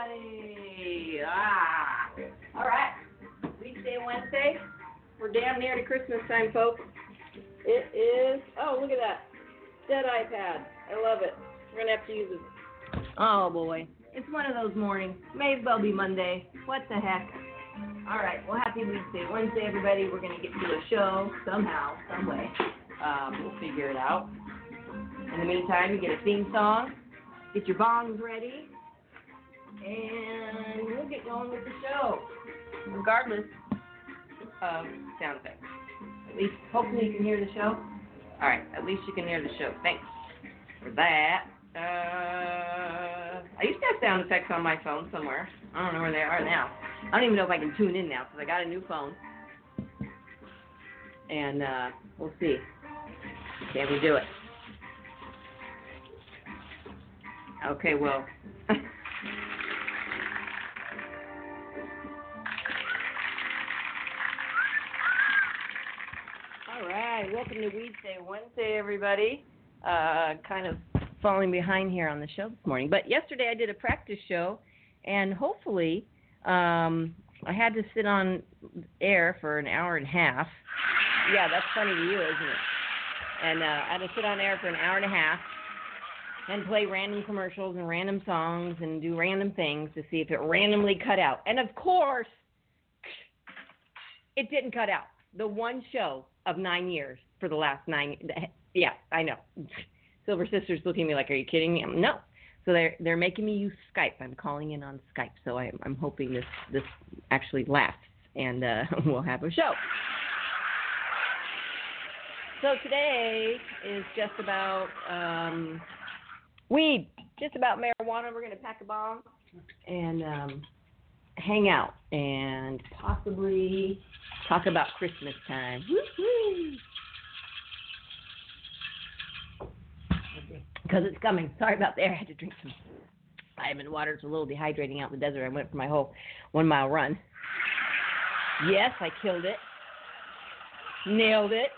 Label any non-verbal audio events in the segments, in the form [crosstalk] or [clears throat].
everybody. Ah! All right. Weedsday Wednesday. We're damn near to Christmas time, folks. It is. Oh, look at that. Dead iPad. I love it. We're gonna have to use it. Oh boy. It's one of those mornings. May as well be Monday. What the heck? All right. Well, happy Wednesday, Wednesday, everybody. We're gonna get to a show somehow, some way. Um, we'll figure it out. In the meantime, you get a theme song. Get your bongs ready, and we'll get going with the show. Regardless of sound effects. At least, hopefully, you can hear the show. All right. At least you can hear the show. Thanks for that. Uh, I used to have sound effects on my phone somewhere. I don't know where they are now. I don't even know if I can tune in now because I got a new phone. And uh, we'll see. Can we do it? Okay, well. [laughs] All right, welcome to Weedsday Wednesday, everybody. Uh, kind of falling behind here on the show this morning, but yesterday I did a practice show, and hopefully, um, I had to sit on air for an hour and a half. Yeah, that's funny to you, isn't it? And uh, I had to sit on air for an hour and a half and play random commercials and random songs and do random things to see if it randomly cut out. And of course, it didn't cut out. The one show of nine years for the last nine. Yeah, I know. Silver Sisters looking at me like, "Are you kidding me?" I'm, no. So they're they're making me use Skype. I'm calling in on Skype. So I'm I'm hoping this this actually lasts and uh, [laughs] we'll have a show. So today is just about um, weed, just about marijuana. We're gonna pack a bomb and um, hang out and possibly talk about Christmas time. Because it's coming. Sorry about that. I had to drink some vitamin water. It's a little dehydrating out in the desert. I went for my whole one mile run. Yes, I killed it. Nailed it.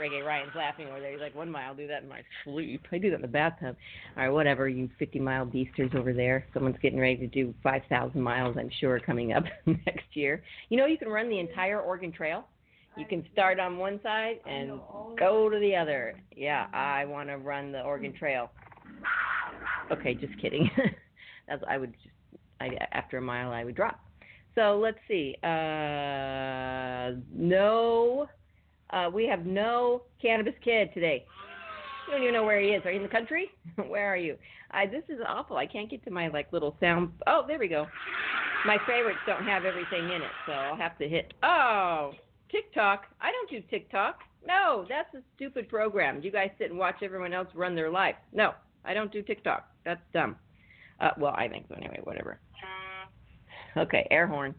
Reggae Ryan's laughing over there. He's like, one mile, do that in my sleep. I do that in the bathtub. All right, whatever, you 50 mile beasters over there. Someone's getting ready to do 5,000 miles, I'm sure, coming up [laughs] next year. You know, you can run the entire Oregon Trail. You can start on one side and go to the other. Yeah, I want to run the Oregon Trail. Okay, just kidding. [laughs] That's I would just I after a mile I would drop. So let's see. Uh, no, uh, we have no cannabis kid today. You don't even know where he is. Are you in the country? [laughs] where are you? I this is awful. I can't get to my like little sound. Oh, there we go. My favorites don't have everything in it, so I'll have to hit. Oh, TikTok. I don't do TikTok. No, that's a stupid program. You guys sit and watch everyone else run their life. No, I don't do TikTok. That's dumb. Uh, well, I think so anyway. Whatever. Okay, air horn.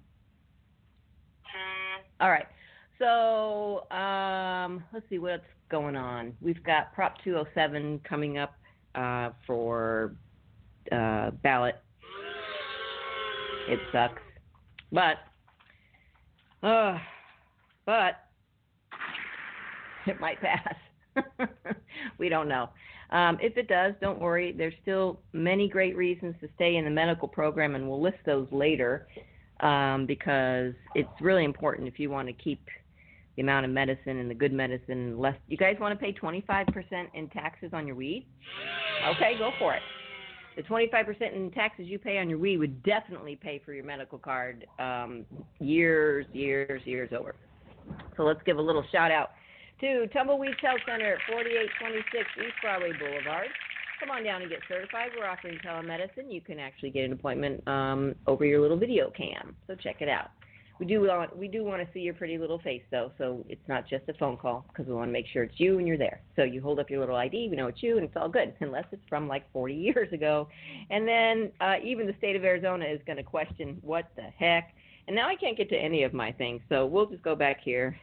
All right. So um, let's see what's going on? We've got Prop 207 coming up uh, for uh, ballot. It sucks, but uh, but it might pass. [laughs] we don't know. Um, if it does, don't worry. There's still many great reasons to stay in the medical program, and we'll list those later um, because it's really important if you want to keep the amount of medicine and the good medicine less. You guys want to pay 25% in taxes on your weed? Okay, go for it. The 25% in taxes you pay on your weed would definitely pay for your medical card um, years, years, years over. So let's give a little shout out to Tumbleweeds Health Center at 4826 East Broadway Boulevard. Come on down and get certified. We're offering telemedicine. You can actually get an appointment um, over your little video cam. So check it out. We do want we do want to see your pretty little face though, so it's not just a phone call because we want to make sure it's you and you're there. So you hold up your little ID, we know it's you, and it's all good, [laughs] unless it's from like 40 years ago. And then uh, even the state of Arizona is going to question what the heck. And now I can't get to any of my things, so we'll just go back here.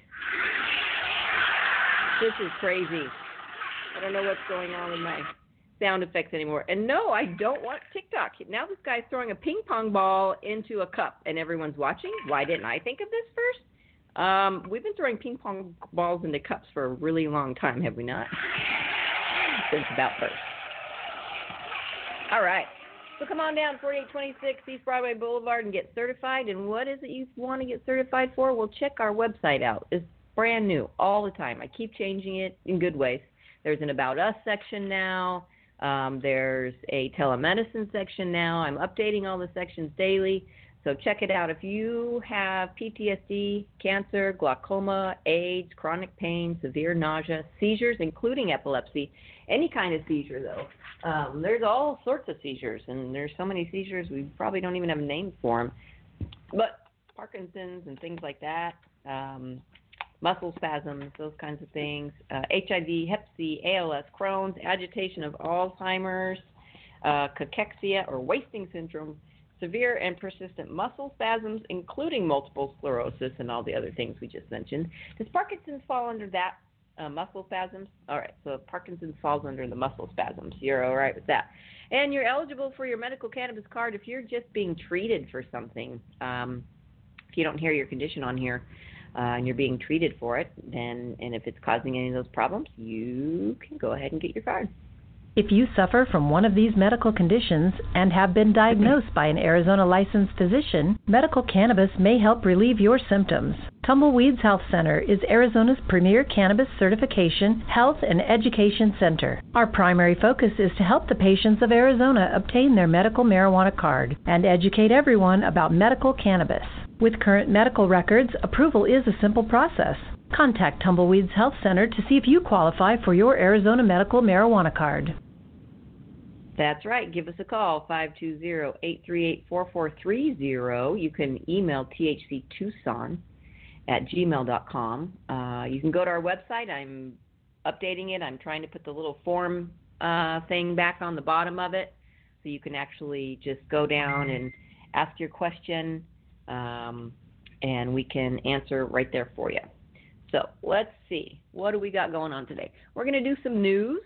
This is crazy. I don't know what's going on with my sound effects anymore. And no, I don't want TikTok. Now this guy's throwing a ping pong ball into a cup and everyone's watching. Why didn't I think of this first? Um, we've been throwing ping pong balls into cups for a really long time, have we not? Since about first. All right. So come on down, 4826 East Broadway Boulevard, and get certified. And what is it you want to get certified for? Well, check our website out. It's brand new all the time. I keep changing it in good ways. There's an About Us section now. Um, there's a telemedicine section now. I'm updating all the sections daily. So check it out. If you have PTSD, cancer, glaucoma, AIDS, chronic pain, severe nausea, seizures, including epilepsy, any kind of seizure though, um, there's all sorts of seizures, and there's so many seizures we probably don't even have a name for them. But Parkinson's and things like that, um, muscle spasms, those kinds of things, uh, HIV, Hep C, ALS, Crohn's, agitation of Alzheimer's, uh, cachexia or wasting syndrome, severe and persistent muscle spasms, including multiple sclerosis and all the other things we just mentioned. Does Parkinson's fall under that? Uh, muscle spasms? All right, so Parkinson's falls under the muscle spasms. You're all right with that. And you're eligible for your medical cannabis card if you're just being treated for something. Um, if you don't hear your condition on here, uh, and you're being treated for it, then and if it's causing any of those problems, you can go ahead and get your card. If you suffer from one of these medical conditions and have been diagnosed by an Arizona licensed physician, medical cannabis may help relieve your symptoms. Tumbleweeds Health Center is Arizona's premier cannabis certification, health, and education center. Our primary focus is to help the patients of Arizona obtain their medical marijuana card and educate everyone about medical cannabis. With current medical records, approval is a simple process. Contact Tumbleweeds Health Center to see if you qualify for your Arizona medical marijuana card. That's right. Give us a call, 520-838-4430. You can email thctucson at gmail.com. Uh, you can go to our website. I'm updating it. I'm trying to put the little form uh, thing back on the bottom of it so you can actually just go down and ask your question um, and we can answer right there for you. So let's see. What do we got going on today? We're going to do some news.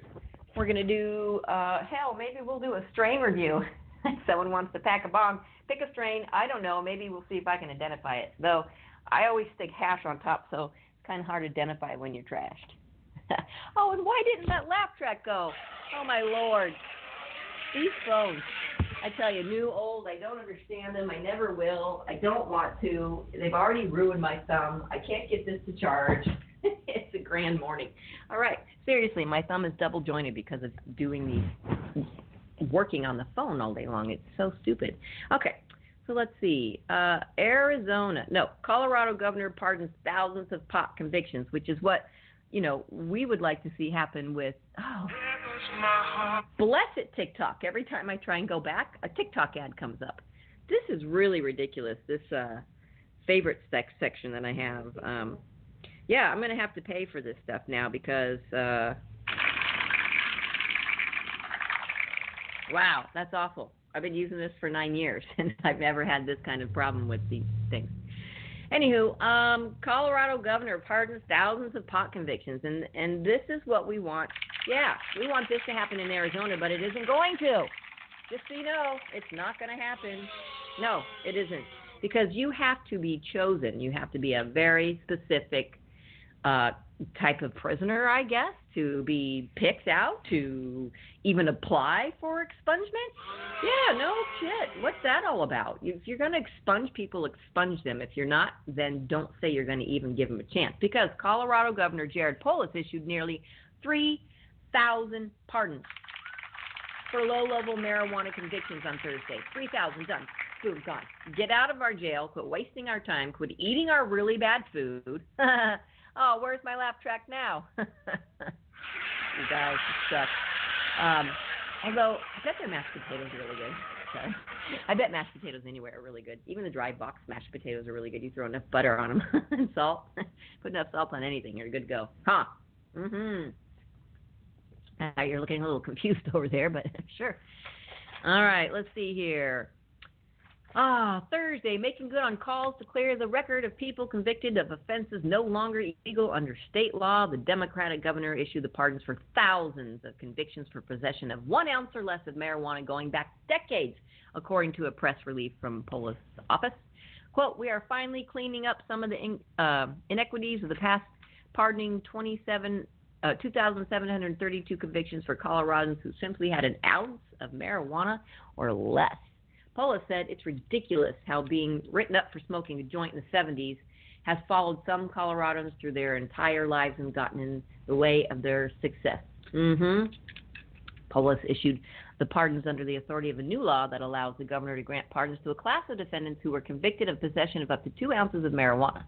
We're going to do, uh, hell, maybe we'll do a strain review. [laughs] Someone wants to pack a bomb, Pick a strain. I don't know. Maybe we'll see if I can identify it. Though I always stick hash on top, so it's kind of hard to identify when you're trashed. [laughs] oh, and why didn't that laugh track go? Oh, my Lord. These phones. I tell you, new, old, I don't understand them. I never will. I don't want to. They've already ruined my thumb. I can't get this to charge. [laughs] it's a grand morning. All right. Seriously, my thumb is double jointed because of doing these, working on the phone all day long. It's so stupid. Okay. So let's see. Uh, Arizona, no, Colorado governor pardons thousands of pot convictions, which is what you know, we would like to see happen with, oh, bless it, TikTok. Every time I try and go back, a TikTok ad comes up. This is really ridiculous, this uh, favorite sec- section that I have. Um, yeah, I'm going to have to pay for this stuff now because, uh, wow, that's awful. I've been using this for nine years [laughs] and I've never had this kind of problem with these things. Anywho, um, Colorado governor pardons thousands of pot convictions, and and this is what we want. Yeah, we want this to happen in Arizona, but it isn't going to. Just so you know, it's not going to happen. No, it isn't, because you have to be chosen. You have to be a very specific uh, type of prisoner, I guess, to be picked out to even apply for expungement. Yeah, no shit. What's that all about? If you're going to expunge people, expunge them. If you're not, then don't say you're going to even give them a chance. Because Colorado Governor Jared Polis issued nearly 3,000 pardons for low level marijuana convictions on Thursday. 3,000 done. Boom, gone. Get out of our jail. Quit wasting our time. Quit eating our really bad food. [laughs] oh, where's my laugh track now? [laughs] you guys suck. Um, although I bet their mashed potatoes are really good. Sorry. I bet mashed potatoes anywhere are really good. Even the dry box mashed potatoes are really good. You throw enough butter on them [laughs] and salt. [laughs] Put enough salt on anything, you're good to go. Huh? Mm-hmm. Uh, you're looking a little confused [laughs] over there, but sure. All right, let's see here. Ah, Thursday, making good on calls to clear the record of people convicted of offenses no longer illegal under state law. The Democratic governor issued the pardons for thousands of convictions for possession of one ounce or less of marijuana going back decades, according to a press release from Polis' office. Quote, We are finally cleaning up some of the in, uh, inequities of the past, pardoning 27, uh, 2,732 convictions for Coloradans who simply had an ounce of marijuana or less. Polis said it's ridiculous how being written up for smoking a joint in the 70s has followed some Coloradans through their entire lives and gotten in the way of their success. Mm-hmm. Polis issued the pardons under the authority of a new law that allows the governor to grant pardons to a class of defendants who were convicted of possession of up to two ounces of marijuana.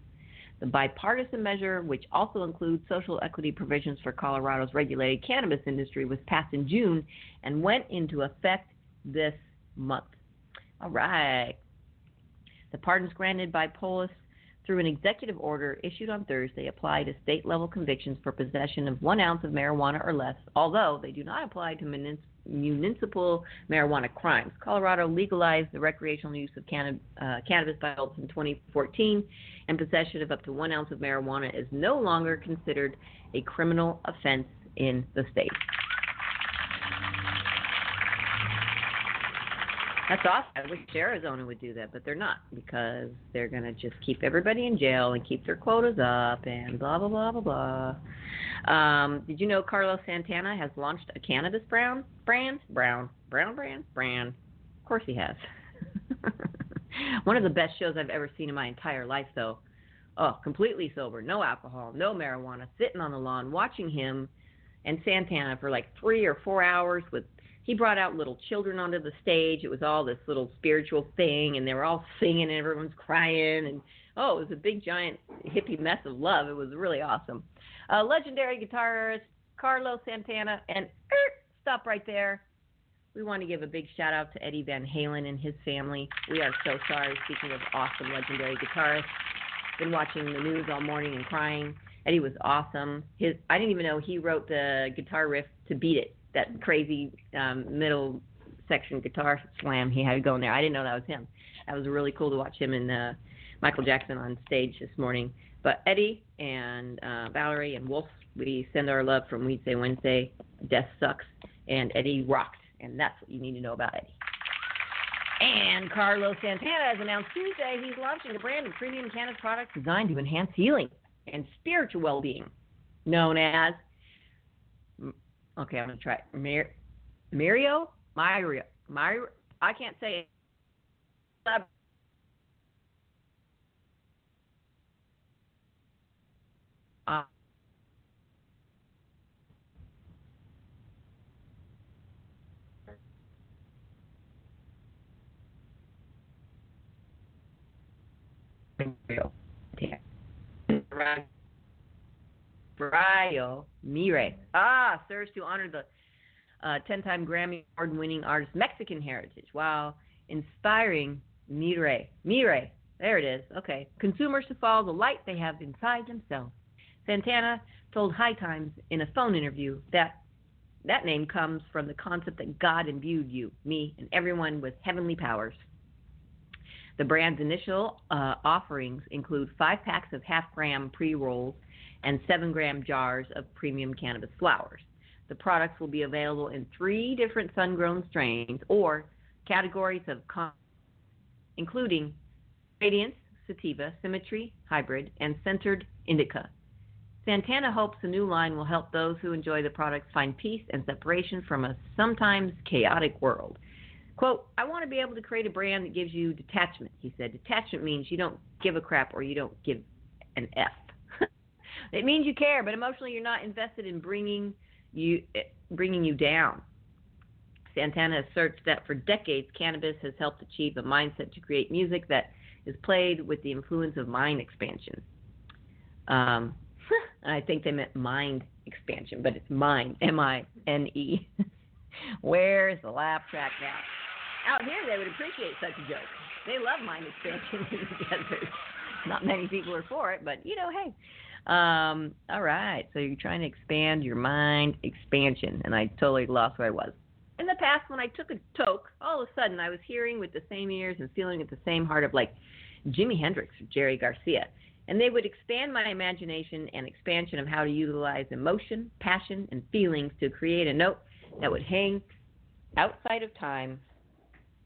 The bipartisan measure, which also includes social equity provisions for Colorado's regulated cannabis industry, was passed in June and went into effect this month. All right. The pardons granted by Polis through an executive order issued on Thursday apply to state level convictions for possession of one ounce of marijuana or less, although they do not apply to municipal marijuana crimes. Colorado legalized the recreational use of canna- uh, cannabis by adults in 2014, and possession of up to one ounce of marijuana is no longer considered a criminal offense in the state. That's awesome. I wish Arizona would do that, but they're not because they're going to just keep everybody in jail and keep their quotas up and blah, blah, blah, blah, blah. Um, did you know Carlos Santana has launched a cannabis brown brand? Brown. Brown brand? Brand. Of course he has. [laughs] One of the best shows I've ever seen in my entire life, though. Oh, completely sober, no alcohol, no marijuana, sitting on the lawn, watching him and Santana for like three or four hours with he brought out little children onto the stage. It was all this little spiritual thing, and they were all [laughs] singing, and everyone's crying, and oh, it was a big giant hippie mess of love. It was really awesome. Uh, legendary guitarist Carlos Santana, and er, stop right there. We want to give a big shout out to Eddie Van Halen and his family. We are so sorry. Speaking of awesome legendary guitarists, been watching the news all morning and crying. Eddie was awesome. His I didn't even know he wrote the guitar riff to Beat It that crazy um, middle section guitar slam he had going there. I didn't know that was him. That was really cool to watch him and uh, Michael Jackson on stage this morning. But Eddie and uh, Valerie and Wolf, we send our love from Weedsday Wednesday. Death sucks, and Eddie rocked, and that's what you need to know about Eddie. And Carlos Santana has announced Tuesday he's launching a brand of premium cannabis products designed to enhance healing and spiritual well-being, known as Okay, I'm gonna try Mar- Mario, Mario. I can't say it. Uh, Mario. Brio Mire. Ah, serves to honor the 10 uh, time Grammy Award winning artist Mexican heritage while inspiring Mire. Mire. There it is. Okay. Consumers to follow the light they have inside themselves. Santana told High Times in a phone interview that that name comes from the concept that God imbued you, me, and everyone with heavenly powers. The brand's initial uh, offerings include five packs of half gram pre rolls and seven gram jars of premium cannabis flowers. The products will be available in three different sun grown strains or categories of con- including Radiance, Sativa, Symmetry, Hybrid, and Centered Indica. Santana hopes the new line will help those who enjoy the products find peace and separation from a sometimes chaotic world. Quote, I want to be able to create a brand that gives you detachment, he said. Detachment means you don't give a crap or you don't give an F. it means you care, but emotionally you're not invested in bringing you bringing you down. Santana asserts that for decades cannabis has helped achieve a mindset to create music that is played with the influence of mind expansion. Um, [laughs] I think they meant mind expansion, but it's mind, M I N E. [laughs] Where's the laugh track now? Out here, they would appreciate such a joke. They love mind expansion [laughs] in the desert. Not many people are for it, but you know, hey. Um, all right, so you're trying to expand your mind expansion, and I totally lost where I was. In the past, when I took a toke, all of a sudden I was hearing with the same ears and feeling with the same heart of like Jimi Hendrix or Jerry Garcia. And they would expand my imagination and expansion of how to utilize emotion, passion, and feelings to create a note that would hang outside of time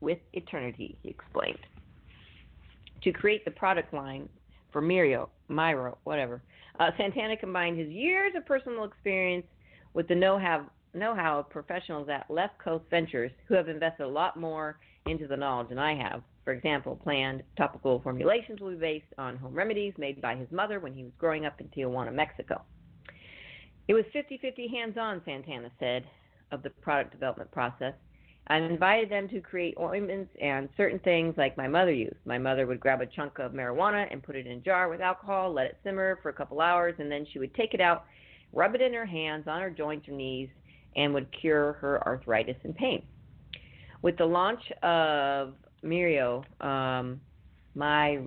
with eternity, he explained. To create the product line for Mirio, Myro, whatever, uh, Santana combined his years of personal experience with the know-how, know-how of professionals at Left Coast Ventures who have invested a lot more into the knowledge than I have. For example, planned topical formulations will be based on home remedies made by his mother when he was growing up in Tijuana, Mexico. It was 50 50 hands on, Santana said, of the product development process. I invited them to create ointments and certain things like my mother used. My mother would grab a chunk of marijuana and put it in a jar with alcohol, let it simmer for a couple hours, and then she would take it out, rub it in her hands, on her joints or knees, and would cure her arthritis and pain. With the launch of Mirio, um, my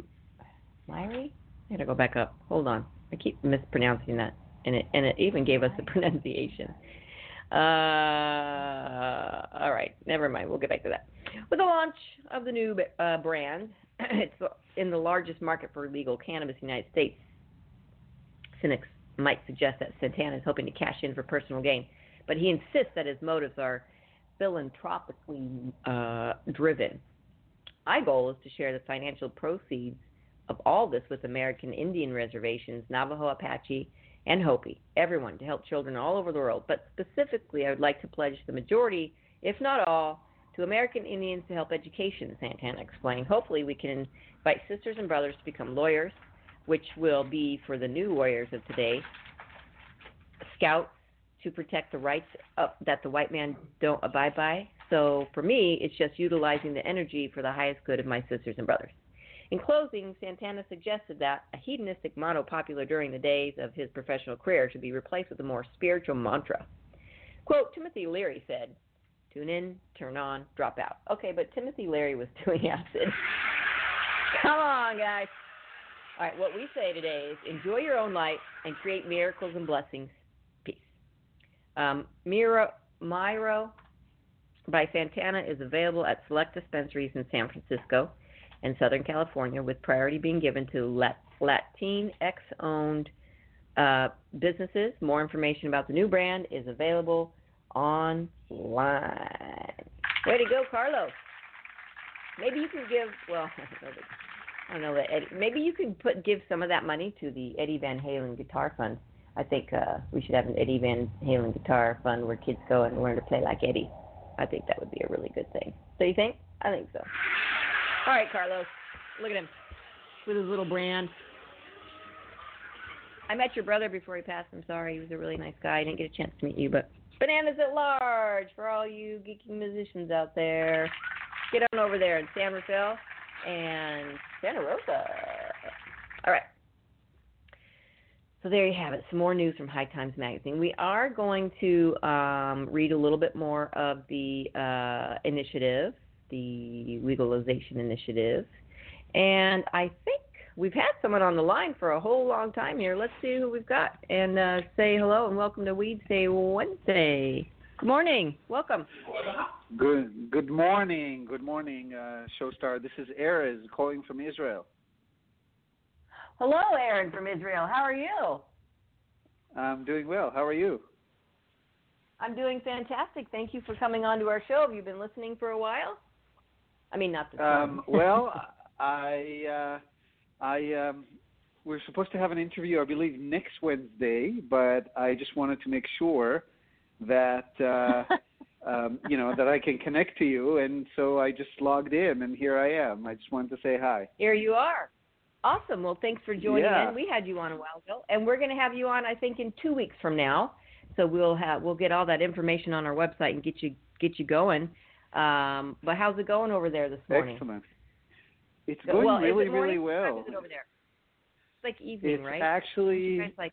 Myri, I gotta go back up. Hold on, I keep mispronouncing that, and it and it even gave us the [laughs] pronunciation. Uh, all right, never mind. We'll get back to that. With the launch of the new uh, brand, [clears throat] it's in the largest market for legal cannabis in the United States. Cynics might suggest that Santana is hoping to cash in for personal gain, but he insists that his motives are philanthropically uh, driven. My goal is to share the financial proceeds of all this with American Indian reservations, Navajo, Apache, and Hopi, everyone, to help children all over the world. But specifically, I would like to pledge the majority, if not all, to American Indians to help education, Santana explained. Hopefully, we can invite sisters and brothers to become lawyers, which will be for the new warriors of today, scouts to protect the rights that the white man don't abide by. So for me, it's just utilizing the energy for the highest good of my sisters and brothers. In closing, Santana suggested that a hedonistic motto popular during the days of his professional career should be replaced with a more spiritual mantra. Quote, Timothy Leary said, Tune in, turn on, drop out. Okay, but Timothy Leary was [laughs] doing acid. Come on, guys. All right, what we say today is enjoy your own life and create miracles and blessings. Peace. Um, Miro, Myro by Santana is available at select dispensaries in San Francisco and Southern California, with priority being given to Latinx owned uh, businesses. More information about the new brand is available online. Way to go, Carlos. Maybe you can give, well, [laughs] I don't know that Eddie, maybe you could put give some of that money to the Eddie Van Halen Guitar Fund. I think uh, we should have an Eddie Van Halen Guitar Fund where kids go and learn to play like Eddie. I think that would be a really good thing. So you think? I think so. All right, Carlos. Look at him with his little brand. I met your brother before he passed. I'm sorry. He was a really nice guy. I didn't get a chance to meet you, but bananas at large for all you geeky musicians out there. Get on over there in San Rafael and Santa Rosa. All right. So there you have it. Some more news from High Times Magazine. We are going to um, read a little bit more of the uh, initiative the legalization initiative. And I think we've had someone on the line for a whole long time here. Let's see who we've got and uh, say hello and welcome to Weedsday Wednesday. Good morning. Welcome. Good good morning. Good morning, uh, Showstar. This is Erez calling from Israel. Hello, Aaron from Israel. How are you? I'm doing well. How are you? I'm doing fantastic. Thank you for coming on to our show. Have you been listening for a while? I mean, not this um, [laughs] Well, I uh, I um, we're supposed to have an interview, I believe, next Wednesday, but I just wanted to make sure that uh, [laughs] um, you know that I can connect to you, and so I just logged in, and here I am. I just wanted to say hi. Here you are. Awesome. Well, thanks for joining yeah. in. We had you on a while ago, and we're going to have you on, I think, in two weeks from now. So we'll have we'll get all that information on our website and get you get you going. Um, but how's it going over there this morning? Excellent. It's going well, really, it really What well. time is it over there? It's like evening, it's right? actually like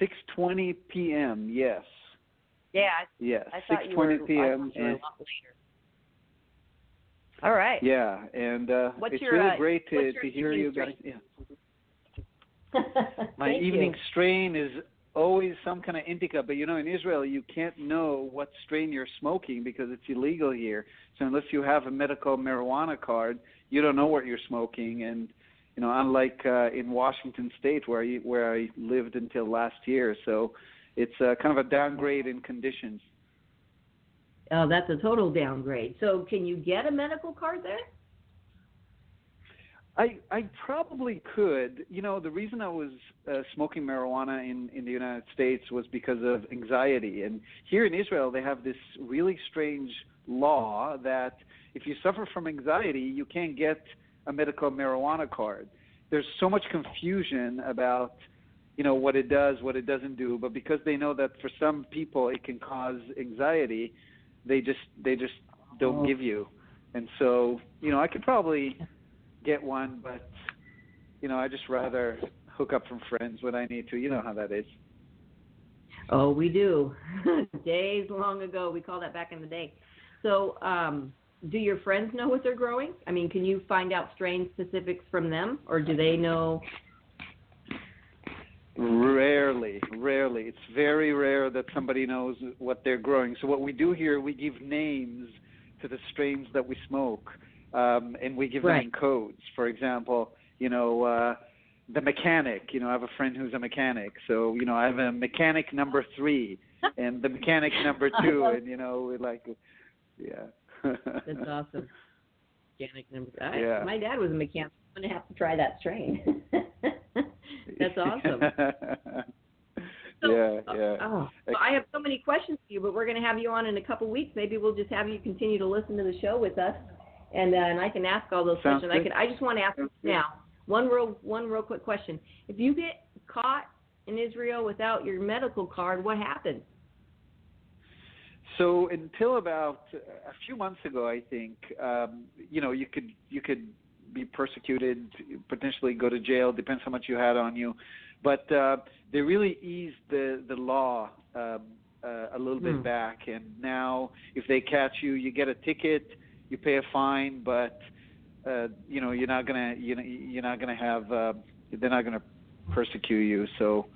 6:20 p.m. Yes. Yeah. Yes. I 6:20 you were, p.m. I thought a lot later. All right. Yeah, and uh, What's it's your, really uh, great to to hear you guys. Yeah. [laughs] My evening you. strain is always some kind of indica, but you know, in Israel, you can't know what strain you're smoking because it's illegal here. So unless you have a medical marijuana card, you don't know what you're smoking. And you know, unlike uh, in Washington State where I, where I lived until last year, so it's uh, kind of a downgrade in conditions. Oh, that's a total downgrade. So, can you get a medical card there? I I probably could. You know, the reason I was uh, smoking marijuana in in the United States was because of anxiety. And here in Israel, they have this really strange law that if you suffer from anxiety, you can't get a medical marijuana card. There's so much confusion about you know what it does, what it doesn't do, but because they know that for some people it can cause anxiety, they just they just don't Oh. give you. And so, you know, I could probably get one, but you know, I just rather hook up from friends when I need to. You know how that is. Oh, we do. [laughs] Days long ago, we call that back in the day. So, um, do your friends know what they're growing? I mean, can you find out strain specifics from them, or do they know? Rarely, rarely. It's very rare that somebody knows what they're growing. So what we do here, we give names to the strains that we smoke, um, and we give Right. them codes. For example, you know, uh, the mechanic. You know, I have a friend who's a mechanic, so you know, I have a mechanic number three, [laughs] and the mechanic number two, and you know, we like, yeah. [laughs] That's awesome. Mechanic number. I, Yeah. My dad was a mechanic. I'm gonna have to try that strain. [laughs] That's awesome. So, yeah, yeah. Oh, well, I have so many questions for you, but we're going to have you on in a couple weeks. Maybe we'll just have you continue to listen to the show with us, and uh, and I can ask all those Sounds questions. I can. I just want to ask Sounds good. now one real one real quick question. If you get caught in Israel without your medical card, what happens? So until about a few months ago, I think um, you know you could you could be persecuted, potentially go to jail, depends how much you had on you. But uh, they really eased the the law um, uh, a little bit Hmm. back, and now if they catch you, you get a ticket, you pay a fine, but uh, you know you're not gonna you know you're not gonna have uh, they're not gonna persecute you. So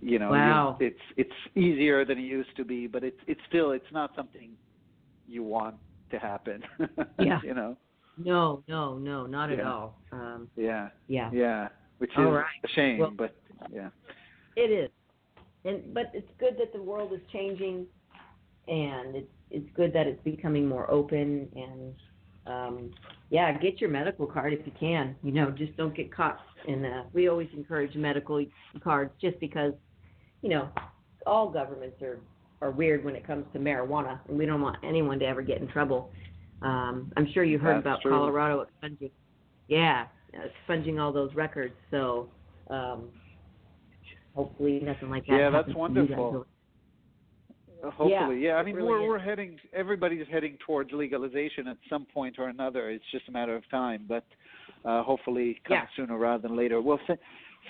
you know you- Wow. it's it's easier than it used to be, but it's it's still it's not something you want to happen. [laughs] Yeah. you know. No, no, no, not at all. Um, Yeah. yeah, Yeah. Which is right. a shame, Well- but yeah. it is, and but it's good that the world is changing, and it's it's good that it's becoming more open and um, yeah, get your medical card if you can. You know, just don't get caught. And uh, we always encourage medical cards just because, you know, all governments are are weird when it comes to marijuana, and we don't want anyone to ever get in trouble. Um, I'm sure you heard That's about true. Colorado expunging, yeah, expunging all those records. So um, hopefully nothing like that. Yeah, that's happens to you guys. wonderful. Uh, Hopefully, yeah. I mean, really we're is. we're heading. Everybody's heading towards legalization at some point or another. It's just a matter of time, but uh, hopefully, come Yeah. sooner rather than later. Well, th-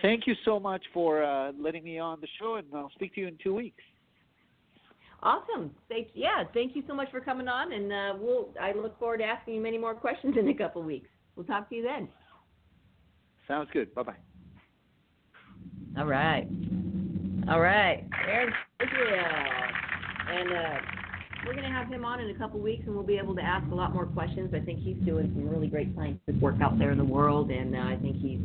thank you so much for uh, letting me on the show, and I'll speak to you in two weeks. Awesome. Thank yeah, thank you so much for coming on, and uh, we'll. I look forward to asking you many more questions in a couple weeks. We'll talk to you then. Sounds good. Bye bye. All right. All right. There's Israel. And uh, we're going to have him on in a couple weeks, and we'll be able to ask a lot more questions. I think he's doing some really great scientific work out there in the world, and uh, I think he's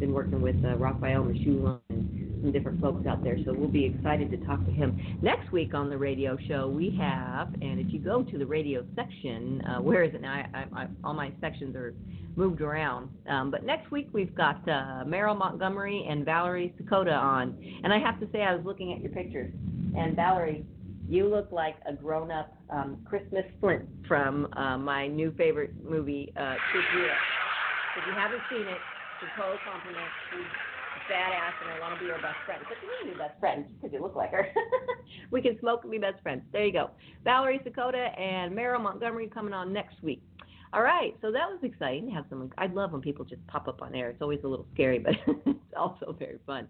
been working with uh, Raphael Mechoulam and some different folks out there. So we'll be excited to talk to him. Next week on the radio show, we have, and if you go to the radio section, uh, where is it now? I, I, I, all my sections are moved around. Um, but next week we've got uh, Meryl Montgomery and Valerie Sakota on. And I have to say, I was looking at your pictures, and Valerie, you look like a grown-up um, Christmas Flint from uh, my new favorite movie, uh, If you haven't seen it, it's a total. She's badass, and I want to be her best friend. But you can be best friends because you look like her. [laughs] we can smoke and be best friends. There you go. Valerie Sakota and Meryl Montgomery coming on next week. All right, so that was exciting have someone. I love when people just pop up on air. It's always a little scary, but [laughs] it's also very fun.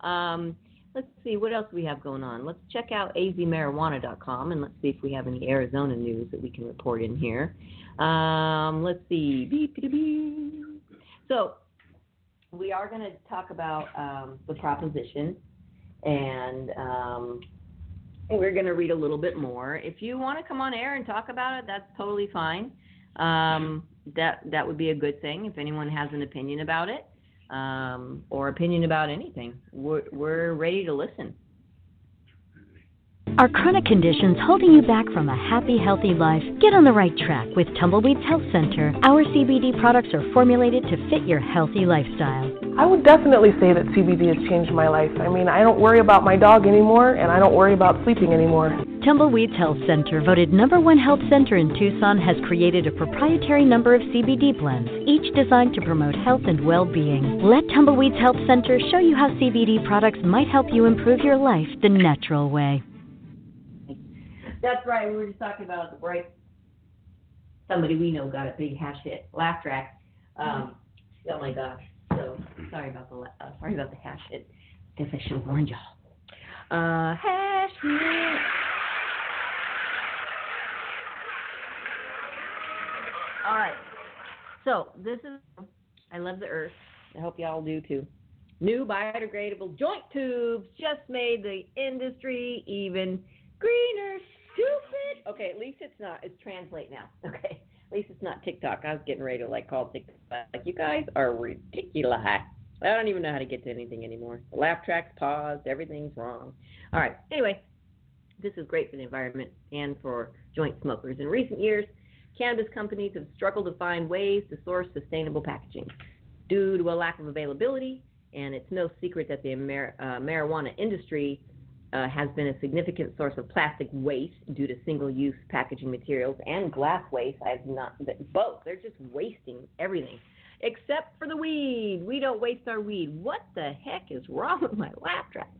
Um, let's see what else we have going on. Let's check out azmarijuana.com and let's see if we have any Arizona news that we can report in here. Um, let's see. So we are going to talk about um, the proposition, and um, we're going to read a little bit more. If you want to come on air and talk about it, that's totally fine um, that that would be a good thing. If anyone has an opinion about it um, or opinion about anything, we're, we're ready to listen. Are chronic conditions holding you back from a happy, healthy life? Get on the right track with Tumbleweeds Health Center. Our CBD products are formulated to fit your healthy lifestyle. I would definitely say that CBD has changed my life. I mean, I don't worry about my dog anymore, and I don't worry about sleeping anymore. Tumbleweeds Health Center, voted number one health center in Tucson, has created a proprietary number of CBD blends, each designed to promote health and well being. Let Tumbleweeds Health Center show you how CBD products might help you improve your life the natural way. That's right. We were just talking about the break. Somebody we know got a big hash hit, laugh track. Um, oh my gosh. So sorry about the uh, sorry about the hash hit. Guess I should have warned y'all. Uh, hash hit. All right. So this is I love the earth. I hope y'all do too. New biodegradable joint tubes just made the industry even greener stupid. Okay, at least it's not. It's translate now. [laughs] Okay, at least it's not TikTok. I was getting ready to like call TikTok. Like you guys are ridiculous. I don't even know how to get to anything anymore. The laugh track's paused. Everything's wrong. All right. Anyway, this is great for the environment and for joint smokers. In recent years, cannabis companies have struggled to find ways to source sustainable packaging due to a lack of availability. And it's no secret that the uh, marijuana industry uh, has been a significant source of plastic waste due to single-use packaging materials and glass waste. I've not both. They're just wasting everything, except for the weed. We don't waste our weed. What the heck is wrong with my track?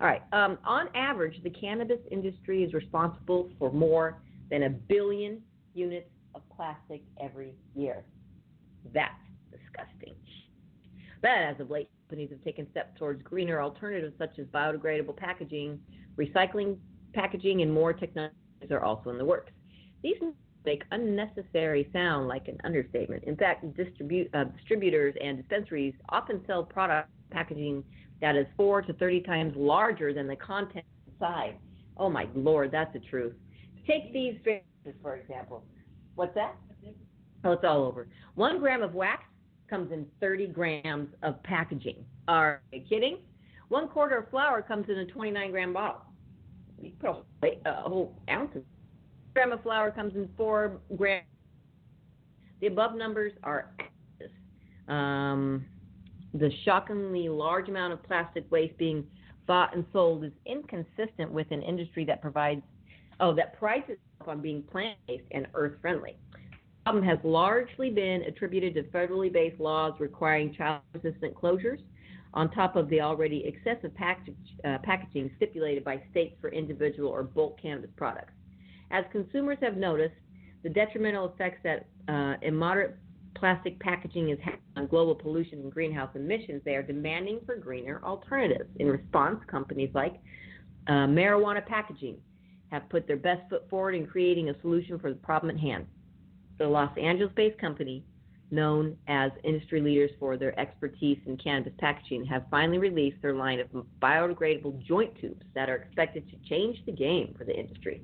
All right. Um, on average, the cannabis industry is responsible for more than a billion units of plastic every year. That's disgusting. But as of late, companies have taken steps towards greener alternatives such as biodegradable packaging, recycling packaging, and more technologies are also in the works. These make unnecessary sound like an understatement. In fact, distribute, uh, distributors and dispensaries often sell product packaging that is four to 30 times larger than the content inside. Oh my lord, that's the truth. Take these for example. What's that? Oh, it's all over. One gram of wax comes in 30 grams of packaging. Are you kidding? One quarter of flour comes in a 29 gram bottle. You put a, a whole ounce of gram of flour comes in four grams. The above numbers are um, the shockingly large amount of plastic waste being bought and sold is inconsistent with an industry that provides oh that prices on being plant-based and earth-friendly The problem has largely been attributed to federally based laws requiring child resistant closures on top of the already excessive uh, packaging stipulated by states for individual or bulk cannabis products. As consumers have noticed the detrimental effects that uh, immoderate plastic packaging is having on global pollution and greenhouse emissions, they are demanding for greener alternatives. In response, companies like uh, marijuana packaging have put their best foot forward in creating a solution for the problem at hand the Los Angeles based company, known as industry leaders for their expertise in cannabis packaging, have finally released their line of biodegradable joint tubes that are expected to change the game for the industry.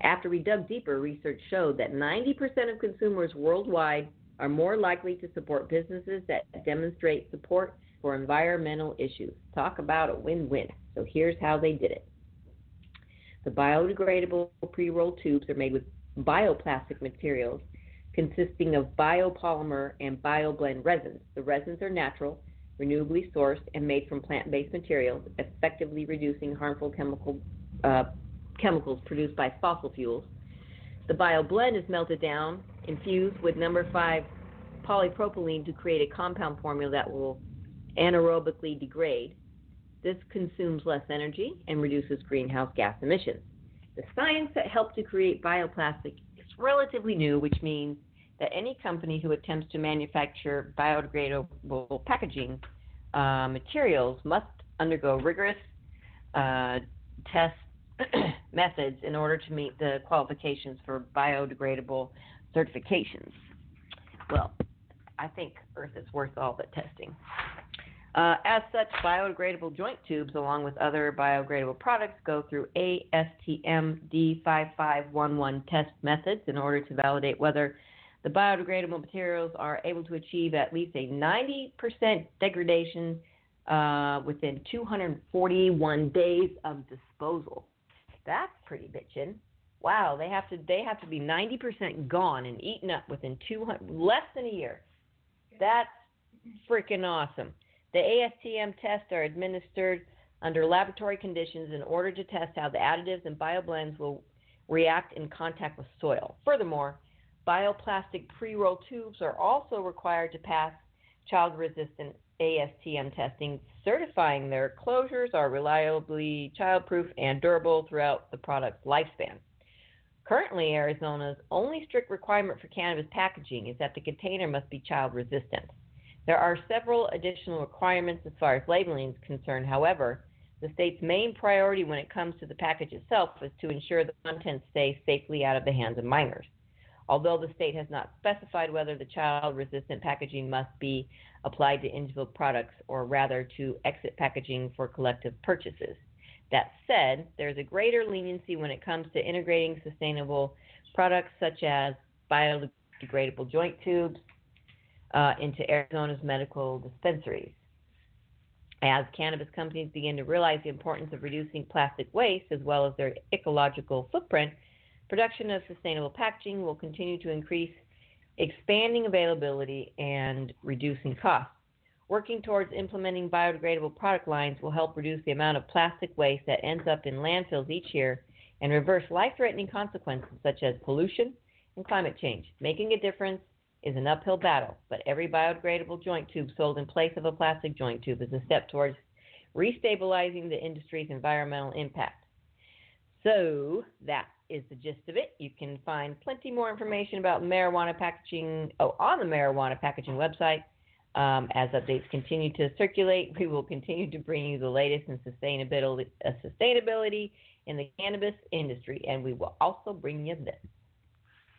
After we dug deeper, research showed that 90% of consumers worldwide are more likely to support businesses that demonstrate support for environmental issues. Talk about a win win. So here's how they did it the biodegradable pre roll tubes are made with bioplastic materials consisting of biopolymer and bioblend resins. The resins are natural, renewably sourced, and made from plant based materials, effectively reducing harmful chemical, uh, chemicals produced by fossil fuels. The bioblend is melted down, infused with number 5 polypropylene to create a compound formula that will anaerobically degrade. This consumes less energy and reduces greenhouse gas emissions. The science that helped to create bioplastic is relatively new, which means that any company who attempts to manufacture biodegradable packaging uh, materials must undergo rigorous uh, test [clears throat] methods in order to meet the qualifications for biodegradable certifications. Well, I think Earth is worth all the testing. Uh, as such, biodegradable joint tubes, along with other biodegradable products, go through ASTM D5511 test methods in order to validate whether the biodegradable materials are able to achieve at least a 90% degradation uh, within 241 days of disposal. That's pretty bitchin'. Wow, they have to they have to be 90% gone and eaten up within 200 less than a year. That's freaking awesome. The ASTM tests are administered under laboratory conditions in order to test how the additives and bioblends will react in contact with soil. Furthermore, bioplastic pre-roll tubes are also required to pass child-resistant ASTM testing, certifying their closures are reliably childproof and durable throughout the product's lifespan. Currently, Arizona's only strict requirement for cannabis packaging is that the container must be child resistant. There are several additional requirements as far as labeling is concerned. However, the state's main priority when it comes to the package itself is to ensure the contents stay safely out of the hands of minors. Although the state has not specified whether the child resistant packaging must be applied to individual products or rather to exit packaging for collective purchases. That said, there's a greater leniency when it comes to integrating sustainable products such as biodegradable joint tubes, uh, into Arizona's medical dispensaries. As cannabis companies begin to realize the importance of reducing plastic waste as well as their ecological footprint, production of sustainable packaging will continue to increase, expanding availability and reducing costs. Working towards implementing biodegradable product lines will help reduce the amount of plastic waste that ends up in landfills each year and reverse life threatening consequences such as pollution and climate change. Making a difference is an uphill battle, but every biodegradable joint tube sold in place of a plastic joint tube is a step towards restabilizing the industry's environmental impact. So that is the gist of it. You can find plenty more information about marijuana packaging oh, on the marijuana packaging website. Um, as updates continue to circulate, we will continue to bring you the latest in sustainability, uh, sustainability in the cannabis industry, and we will also bring you this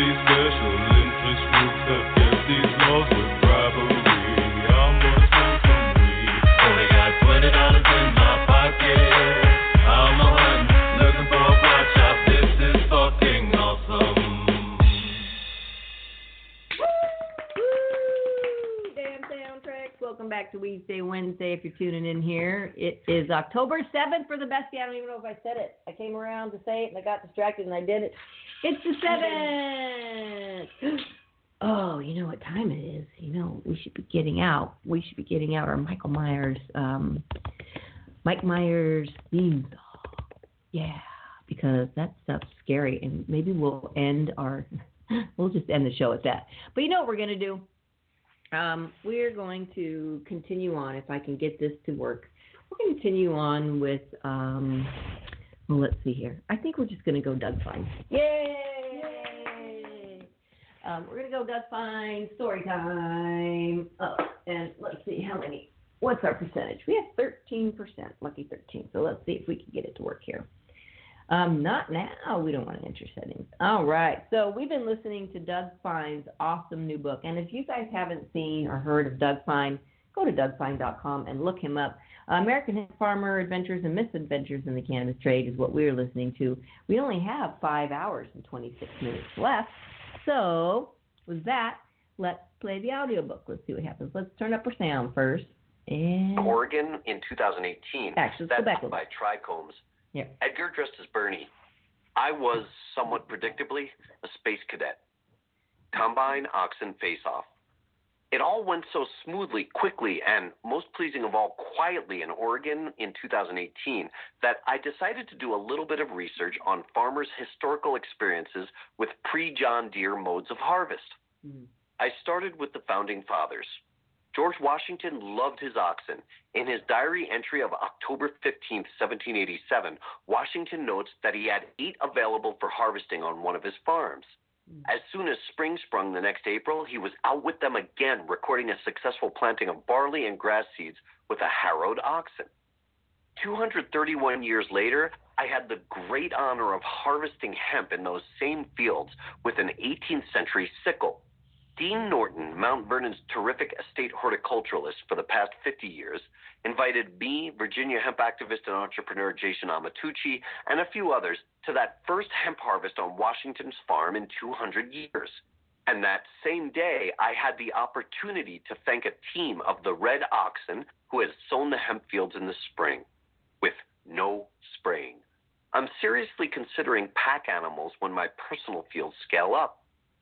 These special interest groups have kept these laws with bribery. I'm gonna smoke. Only got twenty dollars in my pocket. I'm a hunt, looking for a pot shop. This is fucking awesome. Woo! Damn soundtracks. Welcome back to Weedsday Wednesday. If you're tuning in here, it is October 7th for the bestie. I don't even know if I said it. I came around to say it and I got distracted and I did it. It's the 7th. [gasps] Oh, you know what time it is? You know, we should be getting out. We should be getting out our Michael Myers, um, Mike Myers theme song. Yeah, because that stuff's scary. And maybe we'll end our, [laughs] we'll just end the show at that. But you know what we're going to do? Um, we're going to continue on, if I can get this to work. To continue on with, um, well, let's see here. I think we're just going to go Doug Fine. Yay! Um, we're going to go Doug Fine, story time. Oh, and let's see how many, what's our percentage? We have 13%, lucky 13. So let's see if we can get it to work here. Um, not now. We don't want to enter settings. All right. So we've been listening to Doug Fine's awesome new book. And if you guys haven't seen or heard of Doug Fine, go to dougfine.com and look him up. Uh, American Farmer Adventures and Misadventures in the Cannabis Trade is what we're listening to. We only have five hours and 26 minutes left. So with that, let's play the audiobook. Let's see what happens. Let's turn up our sound first. And Oregon in 2018. Actually, let's go That's back a little by Trichomes. Yeah. Edgar dressed as Bernie. I was, somewhat predictably, a space cadet. Combine, oxen, face off. It all went so smoothly, quickly, and most pleasing of all, quietly in Oregon in 2018 that I decided to do a little bit of research on farmers' historical experiences with pre John Deere modes of harvest. Hmm. I started with the founding fathers. George Washington loved his oxen. In his diary entry of October 15, 1787, Washington notes that he had eight available for harvesting on one of his farms. As soon as spring sprung the next April, he was out with them again, recording a successful planting of barley and grass seeds with a harrowed oxen. 231 years later, I had the great honor of harvesting hemp in those same fields with an 18th century sickle. Dean Norton, Mount Vernon's terrific estate horticulturalist for the past 50 years, invited me, Virginia hemp activist and entrepreneur Jason Amatucci, and a few others to that first hemp harvest on Washington's farm in 200 years. And that same day, I had the opportunity to thank a team of the red oxen who had sown the hemp fields in the spring with no spraying. I'm seriously considering pack animals when my personal fields scale up.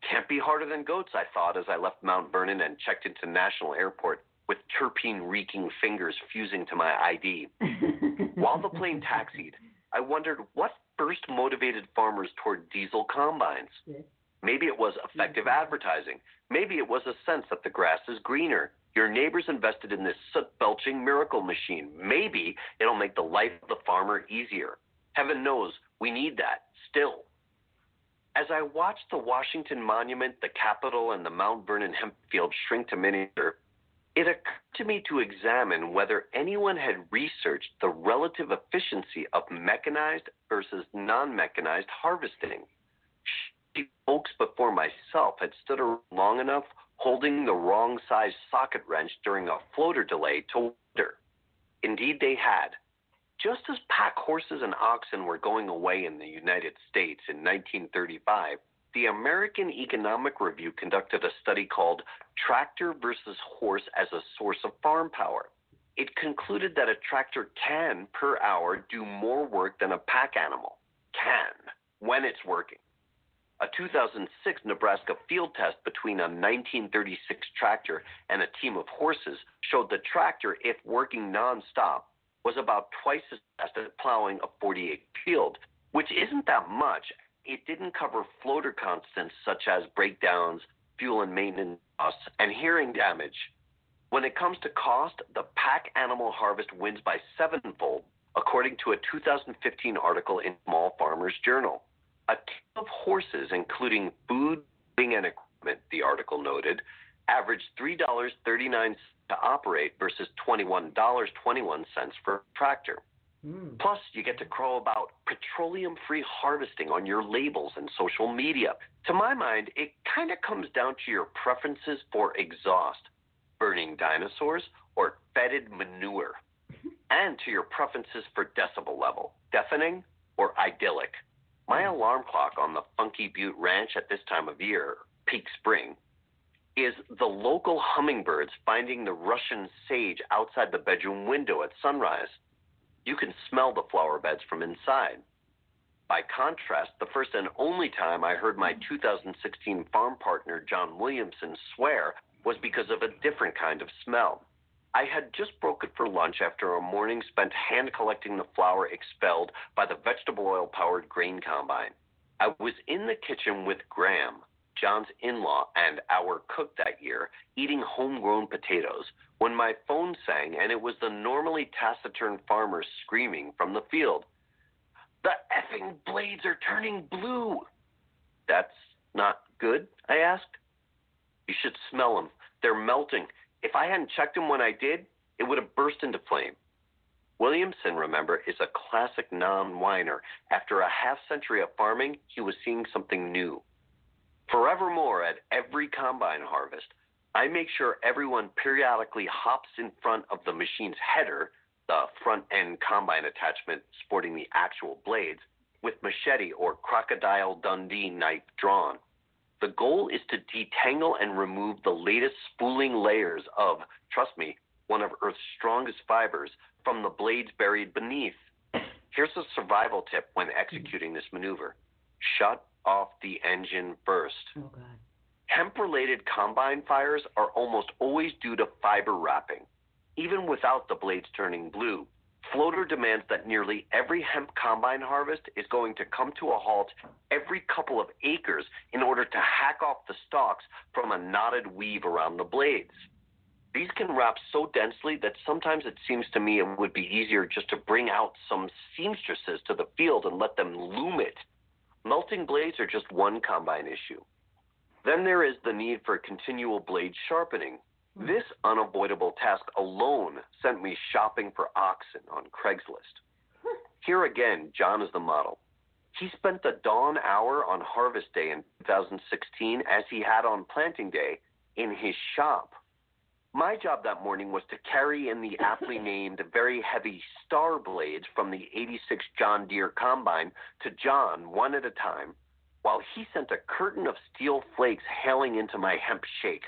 Can't be harder than goats, I thought as I left Mount Vernon and checked into National Airport with terpene reeking fingers fusing to my ID. [laughs] While the plane taxied, I wondered what first motivated farmers toward diesel combines. Maybe it was effective mm-hmm. advertising. Maybe it was a sense that the grass is greener. Your neighbors invested in this soot belching miracle machine. Maybe it'll make the life of the farmer easier. Heaven knows we need that still. As I watched the Washington Monument, the Capitol, and the Mount Vernon hemp field shrink to miniature, it occurred to me to examine whether anyone had researched the relative efficiency of mechanized versus non mechanized harvesting. Folks before myself had stood long enough holding the wrong size socket wrench during a floater delay to wonder. Indeed, they had. Just as pack horses and oxen were going away in the United States in 1935, the American Economic Review conducted a study called Tractor versus Horse as a Source of Farm Power. It concluded that a tractor can, per hour, do more work than a pack animal. Can, when it's working. A 2006 Nebraska field test between a 1936 tractor and a team of horses showed the tractor, if working nonstop, was about twice as fast at plowing a 48 field, which isn't that much. It didn't cover floater constants such as breakdowns, fuel and maintenance costs, and hearing damage. When it comes to cost, the pack animal harvest wins by sevenfold, according to a 2015 article in Small Farmers Journal. A team of horses, including food, bedding, and equipment, the article noted, averaged $3.39 to operate versus $21.21 for a tractor. Hmm. Plus, you get to crow about petroleum free harvesting on your labels and social media. To my mind, it kind of comes down to your preferences for exhaust burning dinosaurs or fetid manure, [laughs] and to your preferences for decibel level deafening or idyllic. My hmm. alarm clock on the Funky Butte Ranch at this time of year, peak spring, is the local hummingbirds finding the Russian sage outside the bedroom window at sunrise. You can smell the flower beds from inside. By contrast, the first and only time I heard my 2016 farm partner John Williamson swear was because of a different kind of smell. I had just broken for lunch after a morning spent hand collecting the flower expelled by the vegetable oil powered grain combine. I was in the kitchen with Graham, John's in law and our cook that year, eating homegrown potatoes when my phone sang and it was the normally taciturn farmer screaming from the field. The effing blades are turning blue. That's not good, I asked. You should smell them. They're melting. If I hadn't checked them when I did, it would have burst into flame. Williamson, remember, is a classic non whiner. After a half century of farming, he was seeing something new. Forevermore, at every combine harvest, I make sure everyone periodically hops in front of the machine's header, the front end combine attachment sporting the actual blades, with machete or crocodile Dundee knife drawn. The goal is to detangle and remove the latest spooling layers of, trust me, one of Earth's strongest fibers from the blades buried beneath. Here's a survival tip when executing this maneuver shut off the engine first. Oh, God. Hemp related combine fires are almost always due to fiber wrapping. Even without the blades turning blue, Floater demands that nearly every hemp combine harvest is going to come to a halt every couple of acres in order to hack off the stalks from a knotted weave around the blades. These can wrap so densely that sometimes it seems to me it would be easier just to bring out some seamstresses to the field and let them loom it. Melting blades are just one combine issue. Then there is the need for continual blade sharpening. Hmm. This unavoidable task alone sent me shopping for oxen on Craigslist. [laughs] Here again, John is the model. He spent the dawn hour on harvest day in 2016 as he had on planting day in his shop. My job that morning was to carry in the aptly [laughs] named very heavy star blades from the 86 John Deere combine to John one at a time, while he sent a curtain of steel flakes hailing into my hemp shake.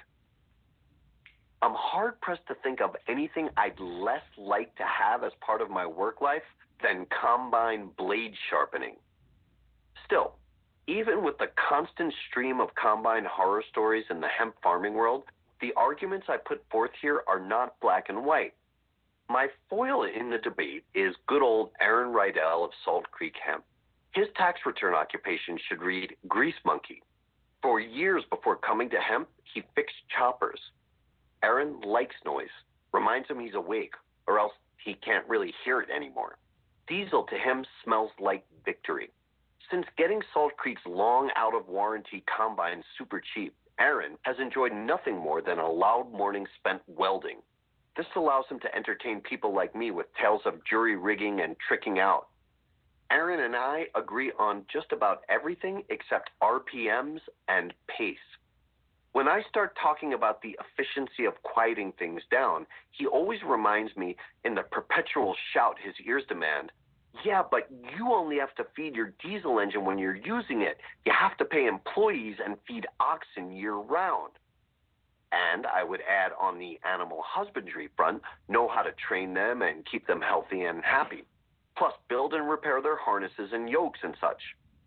I'm hard pressed to think of anything I'd less like to have as part of my work life than combine blade sharpening. Still, even with the constant stream of combine horror stories in the hemp farming world, the arguments I put forth here are not black and white. My foil in the debate is good old Aaron Rydell of Salt Creek Hemp. His tax return occupation should read grease monkey. For years before coming to hemp, he fixed choppers. Aaron likes noise, reminds him he's awake, or else he can't really hear it anymore. Diesel to him smells like victory. Since getting Salt Creek's long out of warranty combine super cheap, Aaron has enjoyed nothing more than a loud morning spent welding. This allows him to entertain people like me with tales of jury rigging and tricking out. Aaron and I agree on just about everything except RPMs and pace. When I start talking about the efficiency of quieting things down, he always reminds me in the perpetual shout his ears demand yeah, but you only have to feed your diesel engine when you're using it. You have to pay employees and feed oxen year round. And I would add on the animal husbandry front, know how to train them and keep them healthy and happy. Plus, build and repair their harnesses and yokes and such.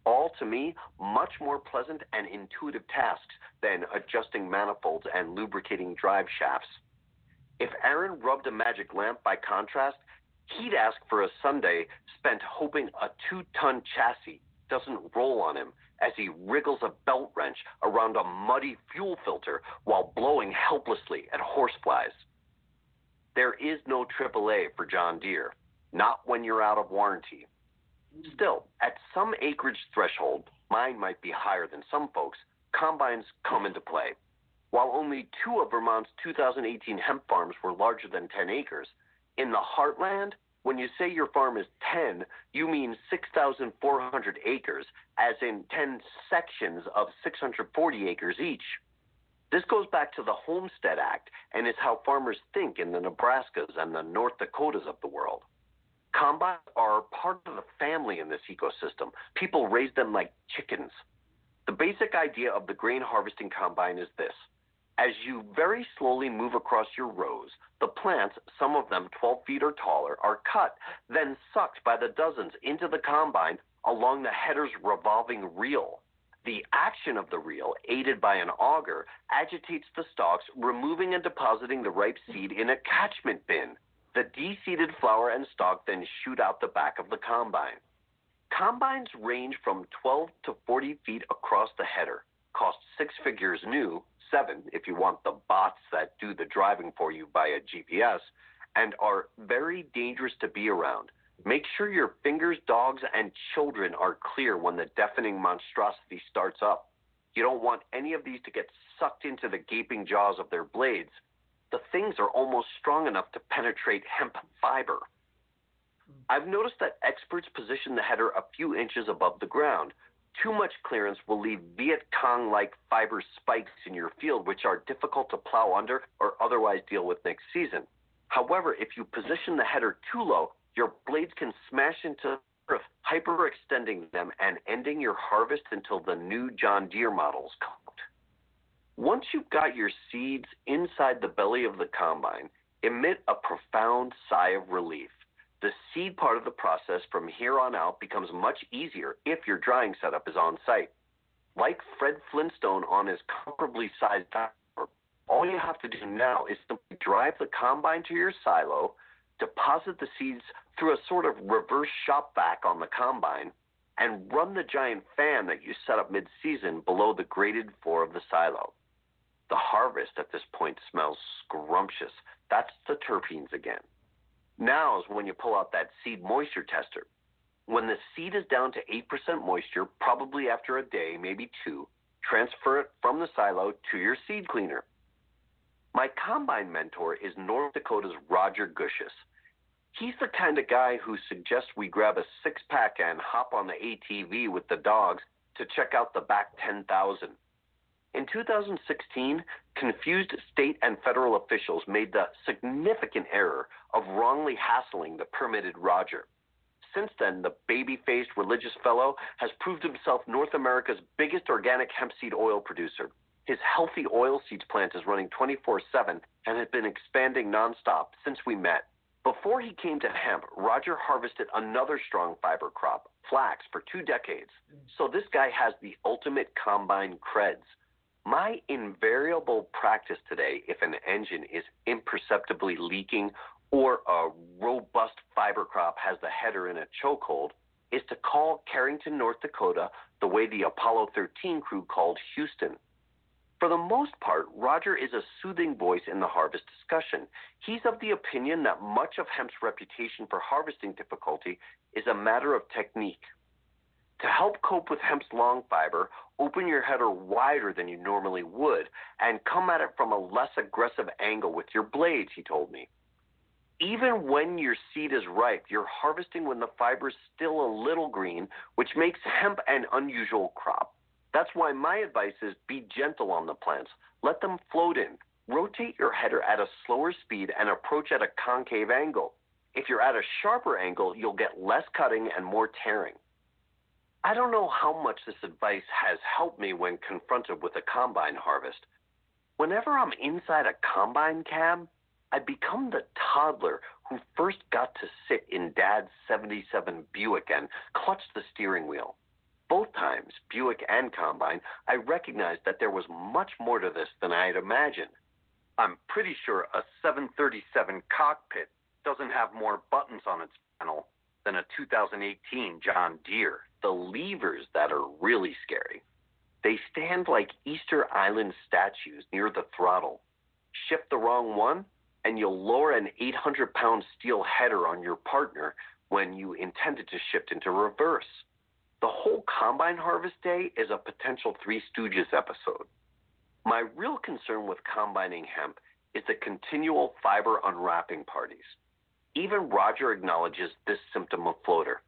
All to me, much more pleasant and intuitive tasks than adjusting manifolds and lubricating drive shafts. If Aaron rubbed a magic lamp by contrast, he'd ask for a Sunday spent hoping a two ton chassis doesn't roll on him as he wriggles a belt wrench around a muddy fuel filter while blowing helplessly at horseflies. There is no AAA for John Deere, not when you're out of warranty. Still, at some acreage threshold, mine might be higher than some folks, combines come into play. While only two of Vermont's 2018 hemp farms were larger than 10 acres, in the heartland, when you say your farm is 10, you mean 6,400 acres, as in 10 sections of 640 acres each. This goes back to the Homestead Act and is how farmers think in the Nebraskas and the North Dakotas of the world. Combines are part of the family in this ecosystem. People raise them like chickens. The basic idea of the grain harvesting combine is this as you very slowly move across your rows, the plants, some of them 12 feet or taller, are cut, then sucked by the dozens into the combine along the header's revolving reel. The action of the reel, aided by an auger, agitates the stalks, removing and depositing the ripe seed in a catchment bin. The de-seeded flower and stalk then shoot out the back of the combine. Combines range from 12 to 40 feet across the header, cost six figures new, seven if you want the bots that do the driving for you via GPS, and are very dangerous to be around. Make sure your fingers, dogs, and children are clear when the deafening monstrosity starts up. You don't want any of these to get sucked into the gaping jaws of their blades. The things are almost strong enough to penetrate hemp fiber. I've noticed that experts position the header a few inches above the ground, too much clearance will leave Viet Cong like fiber spikes in your field, which are difficult to plow under or otherwise deal with next season. However, if you position the header too low, your blades can smash into earth, hyperextending them and ending your harvest until the new John Deere models come out. Once you've got your seeds inside the belly of the combine, emit a profound sigh of relief. The seed part of the process from here on out becomes much easier if your drying setup is on site. Like Fred Flintstone on his comparably sized dinosaur, all you have to do now is simply drive the combine to your silo, deposit the seeds through a sort of reverse shop vac on the combine, and run the giant fan that you set up mid season below the graded floor of the silo. The harvest at this point smells scrumptious. That's the terpenes again. Now is when you pull out that seed moisture tester. When the seed is down to 8% moisture, probably after a day, maybe two, transfer it from the silo to your seed cleaner. My combine mentor is North Dakota's Roger Gussiaas. He's the kind of guy who suggests we grab a six pack and hop on the ATV with the dogs to check out the back 10,000. In 2016, confused state and federal officials made the significant error of wrongly hassling the permitted Roger. Since then, the baby faced religious fellow has proved himself North America's biggest organic hemp seed oil producer. His healthy oilseeds plant is running 24 7 and has been expanding nonstop since we met. Before he came to hemp, Roger harvested another strong fiber crop, flax, for two decades. So this guy has the ultimate combine creds. My invariable practice today, if an engine is imperceptibly leaking or a robust fiber crop has the header in a chokehold, is to call Carrington, North Dakota, the way the Apollo 13 crew called Houston. For the most part, Roger is a soothing voice in the harvest discussion. He's of the opinion that much of hemp's reputation for harvesting difficulty is a matter of technique. To help cope with hemp's long fiber, open your header wider than you normally would and come at it from a less aggressive angle with your blades, he told me. Even when your seed is ripe, you're harvesting when the fiber is still a little green, which makes hemp an unusual crop. That's why my advice is be gentle on the plants. Let them float in. Rotate your header at a slower speed and approach at a concave angle. If you're at a sharper angle, you'll get less cutting and more tearing. I don't know how much this advice has helped me when confronted with a combine harvest. Whenever I'm inside a combine cab, I become the toddler who first got to sit in dad's 77 Buick and clutch the steering wheel. Both times, Buick and Combine, I recognized that there was much more to this than I had imagined. I'm pretty sure a 737 cockpit doesn't have more buttons on its panel than a 2018 John Deere. The levers that are really scary. They stand like Easter Island statues near the throttle. Shift the wrong one, and you'll lower an 800 pound steel header on your partner when you intended to shift into reverse. The whole combine harvest day is a potential Three Stooges episode. My real concern with combining hemp is the continual fiber unwrapping parties. Even Roger acknowledges this symptom of floater.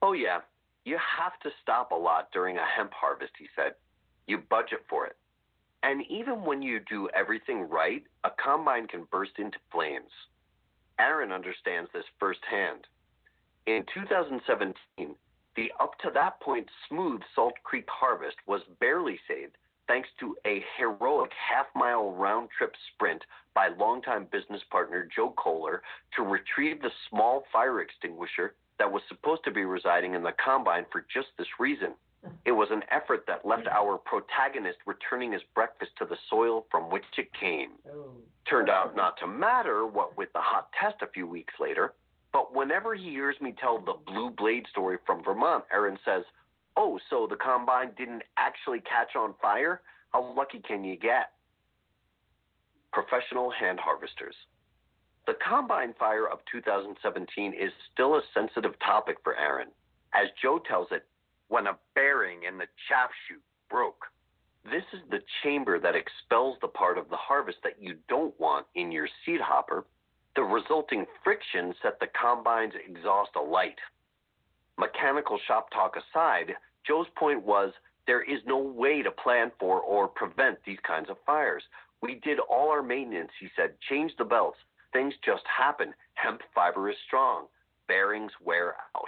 Oh, yeah, you have to stop a lot during a hemp harvest, he said. You budget for it. And even when you do everything right, a combine can burst into flames. Aaron understands this firsthand. In 2017, the up to that point smooth Salt Creek harvest was barely saved thanks to a heroic half mile round trip sprint by longtime business partner Joe Kohler to retrieve the small fire extinguisher that was supposed to be residing in the combine for just this reason. It was an effort that left our protagonist returning his breakfast to the soil from which it came. Turned out not to matter what with the hot test a few weeks later, but whenever he hears me tell the Blue Blade story from Vermont, Aaron says, Oh, so the combine didn't actually catch on fire? How lucky can you get? Professional hand harvesters. The combine fire of 2017 is still a sensitive topic for Aaron. As Joe tells it, when a bearing in the chaff chute broke. This is the chamber that expels the part of the harvest that you don't want in your seed hopper. The resulting friction set the combine's exhaust alight. Mechanical shop talk aside, Joe's point was there is no way to plan for or prevent these kinds of fires. We did all our maintenance, he said, change the belts. Things just happen. Hemp fiber is strong. Bearings wear out.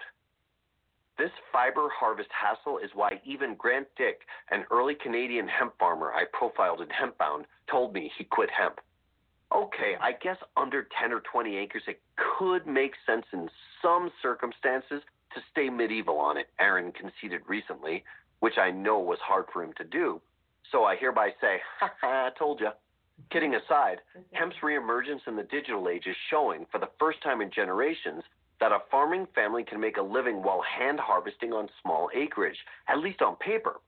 This fiber harvest hassle is why even Grant Dick, an early Canadian hemp farmer I profiled in Hempbound, told me he quit hemp. Okay, I guess under 10 or 20 acres it could make sense in some circumstances to stay medieval on it, Aaron conceded recently, which I know was hard for him to do. So I hereby say, ha ha, I told you. Kidding aside, hemp's reemergence in the digital age is showing, for the first time in generations, that a farming family can make a living while hand harvesting on small acreage, at least on paper.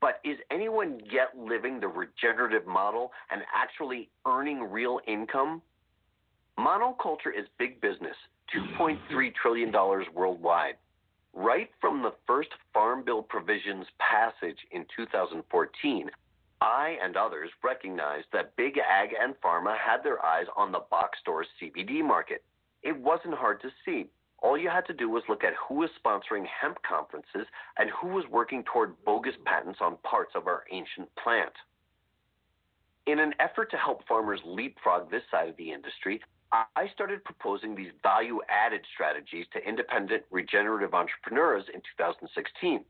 But is anyone yet living the regenerative model and actually earning real income? Monoculture is big business, $2.3 trillion worldwide. Right from the first Farm Bill provisions passage in 2014, I and others recognized that big ag and pharma had their eyes on the box store CBD market. it wasn't hard to see. All you had to do was look at who was sponsoring hemp conferences and who was working toward bogus patents on parts of our ancient plant. In an effort to help farmers leapfrog this side of the industry, I started proposing these value added strategies to independent regenerative entrepreneurs in 2016.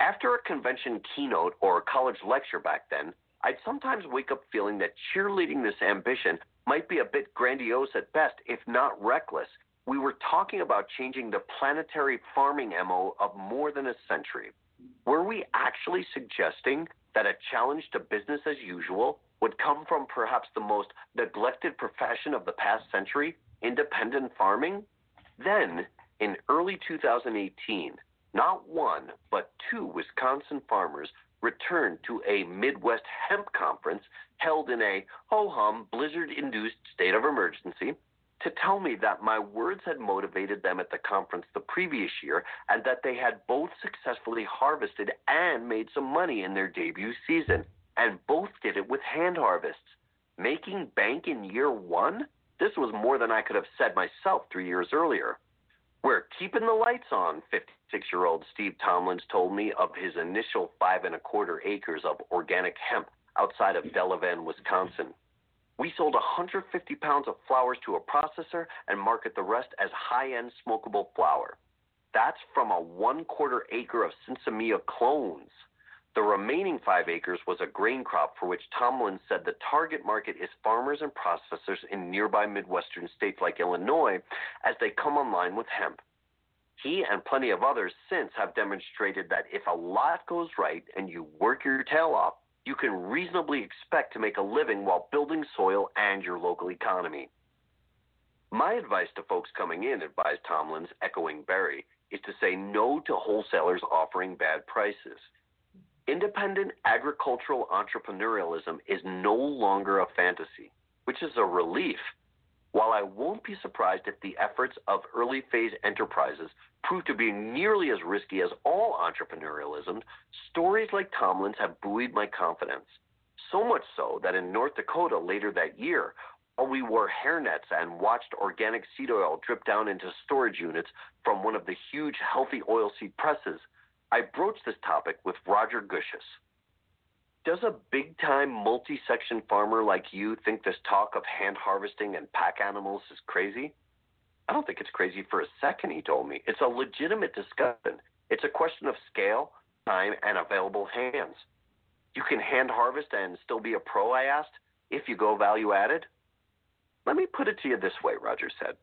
After a convention keynote or a college lecture back then, I'd sometimes wake up feeling that cheerleading this ambition might be a bit grandiose at best, if not reckless. We were talking about changing the planetary farming MO of more than a century. Were we actually suggesting that a challenge to business as usual would come from perhaps the most neglected profession of the past century, independent farming? Then, in early 2018, not one, but two Wisconsin farmers returned to a Midwest hemp conference held in a ho hum, blizzard induced state of emergency to tell me that my words had motivated them at the conference the previous year and that they had both successfully harvested and made some money in their debut season. And both did it with hand harvests. Making bank in year one? This was more than I could have said myself three years earlier. We're keeping the lights on, 56 year old Steve Tomlins told me of his initial five and a quarter acres of organic hemp outside of Delavan, Wisconsin. We sold 150 pounds of flowers to a processor and market the rest as high end smokable flower. That's from a one quarter acre of Sinsemilla clones. The remaining five acres was a grain crop for which Tomlin said the target market is farmers and processors in nearby Midwestern states like Illinois as they come online with hemp. He and plenty of others since have demonstrated that if a lot goes right and you work your tail off, you can reasonably expect to make a living while building soil and your local economy. My advice to folks coming in, advised Tomlins, echoing Barry, is to say no to wholesalers offering bad prices. Independent agricultural entrepreneurialism is no longer a fantasy, which is a relief. While I won't be surprised if the efforts of early phase enterprises prove to be nearly as risky as all entrepreneurialism, stories like Tomlin's have buoyed my confidence. So much so that in North Dakota later that year, while we wore hairnets and watched organic seed oil drip down into storage units from one of the huge healthy oilseed presses, I broached this topic with Roger Gussiaas. Does a big time multi section farmer like you think this talk of hand harvesting and pack animals is crazy? I don't think it's crazy for a second, he told me. It's a legitimate discussion. It's a question of scale, time, and available hands. You can hand harvest and still be a pro, I asked, if you go value added? Let me put it to you this way, Roger said.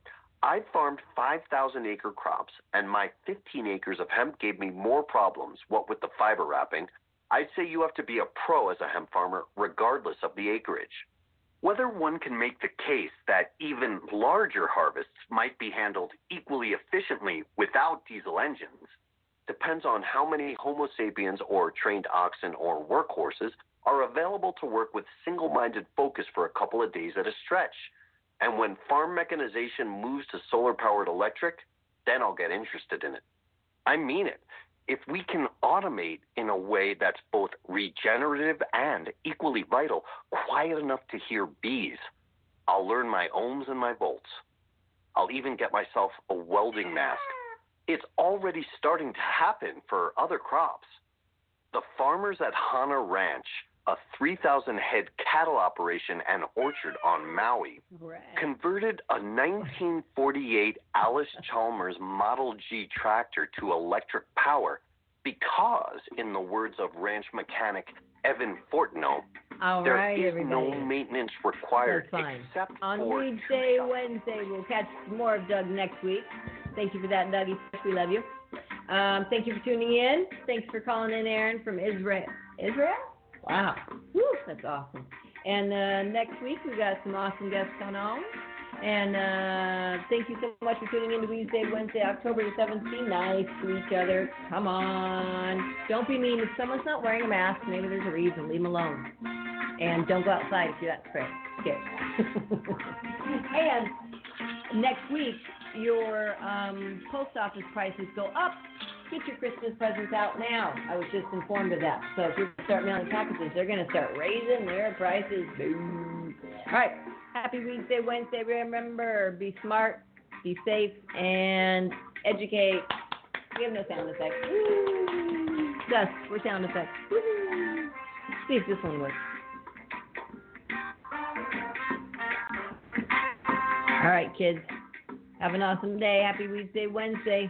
I farmed 5,000 acre crops, and my 15 acres of hemp gave me more problems, what with the fiber wrapping. I'd say you have to be a pro as a hemp farmer, regardless of the acreage. Whether one can make the case that even larger harvests might be handled equally efficiently without diesel engines depends on how many Homo sapiens or trained oxen or workhorses are available to work with single minded focus for a couple of days at a stretch. And when farm mechanization moves to solar powered electric, then I'll get interested in it. I mean it. If we can automate in a way that's both regenerative and equally vital, quiet enough to hear bees, I'll learn my ohms and my volts. I'll even get myself a welding mask. It's already starting to happen for other crops. The farmers at Hana Ranch a 3,000 head cattle operation and orchard on Maui, Right. converted a 1948 Allis Chalmers Model G tractor to electric power because, in the words of ranch mechanic Evan Fortno, All there right, is everybody. no maintenance required except On for Weedsday Wednesday, we'll catch more of Doug next week. Thank you for that, Dougie. We love you. Um, thank you for tuning in. Thanks for calling in, Aaron from Israel. Israel? Wow. That's awesome. And uh, next week, we got some awesome guests coming on. And uh, thank you so much for tuning in to Weedsday Wednesday, October the 7th. Be Nice to each other. Come on. Don't be mean. If someone's not wearing a mask, maybe there's a reason. Leave them alone. And don't go outside if you're that. Scared. [laughs] and next week, your um, post office prices go up. Get your Christmas presents out now. I was just informed of that. So if you start mailing packages, they're going to start raising their prices. Boo. All right. Happy Weedsday Wednesday. Remember, be smart, be safe, and educate. We have no sound effects. Gus, we're sound effects. See if this one works. All right, kids. Have an awesome day. Happy Weedsday Wednesday.